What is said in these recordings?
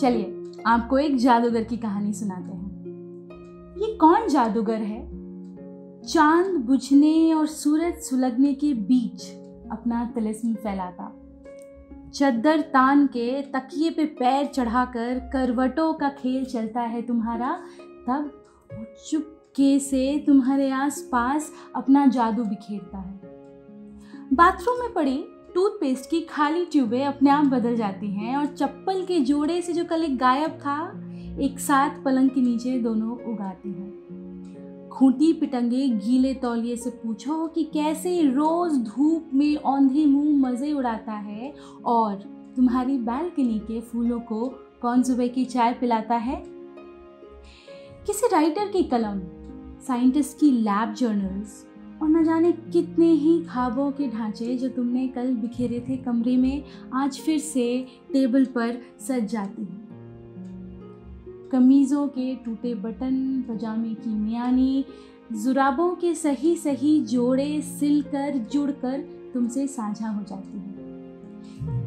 चलिए, आपको एक जादूगर की कहानी सुनाते हैं। ये कौन जादूगर है? चाँद बुझने और सूरज सुलगने के बीच अपना तिलिस्म फैलाता। चद्दर तान के तकिए पे पैर चढ़ाकर करवटों का खेल चलता है तुम्हारा, तब चुपके से तुम्हारे आसपास अपना जादू बिखेरता है। बाथरूम में पड़ी टूथपेस्ट की खाली ट्यूबें अपने आप बदल जाती हैं और चप्पल के जोड़े से जो कल एक गायब था, एक साथ पलंग के नीचे दोनों उगाती हैं। खूंटी पिटंगे गीले तौलिए से पूछो कि कैसे रोज धूप में औंधे मुँह मज़े उड़ाता है और तुम्हारी बालकनी के फूलों को कौन सुबह की चाय पिलाता है? किसी राइटर की कलम साइंटिस्ट की लैब जर्नल्स और न जाने कितने ही खाबों के ढांचे जो तुमने कल बिखेरे थे कमरे में, आज फिर से टेबल पर सज जाती हैं। कमीज़ों के टूटे बटन, पजामे की मियानी, जुराबों के सही सही जोड़े सिलकर, जुड़कर तुमसे साझा हो जाती हैं।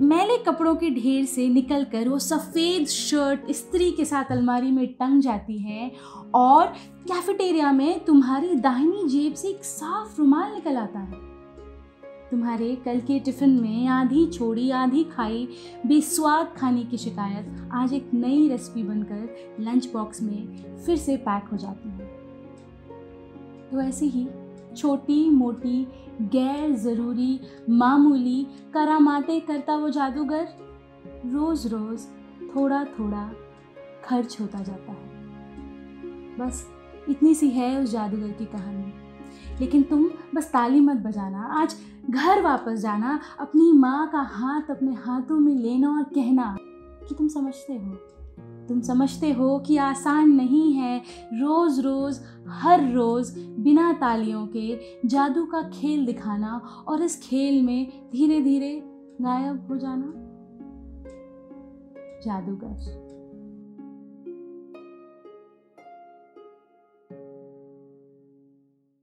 मैले कपड़ों के ढेर से निकलकर वो सफ़ेद शर्ट स्त्री के साथ अलमारी में टंग जाती है और कैफेटेरिया में तुम्हारी दाहिनी जेब से एक साफ़ रुमाल निकल आता है। तुम्हारे कल के टिफ़िन में आधी छोड़ी, आधी खाई, बेस्वाद खाने की शिकायत आज एक नई रेसिपी बनकर लंच बॉक्स में फिर से पैक हो जाती है। तो ऐसे ही छोटी, मोटी गैर ज़रूरी मामूली करामाते करता वो जादूगर। रोज़ रोज़ थोड़ा थोड़ा खर्च होता जाता है। बस, इतनी सी है उस जादूगर की कहानी। लेकिन तुम बस ताली मत बजाना। आज घर वापस जाना, अपनी माँ का हाथ अपने हाथों में लेना और कहना कि तुम समझते हो। तुम समझते हो कि आसान नहीं है रोज़ रोज़, हर रोज़ बिना तालियों के जादू का खेल दिखाना और इस खेल में धीरे धीरे गायब हो जाना। जादूगर।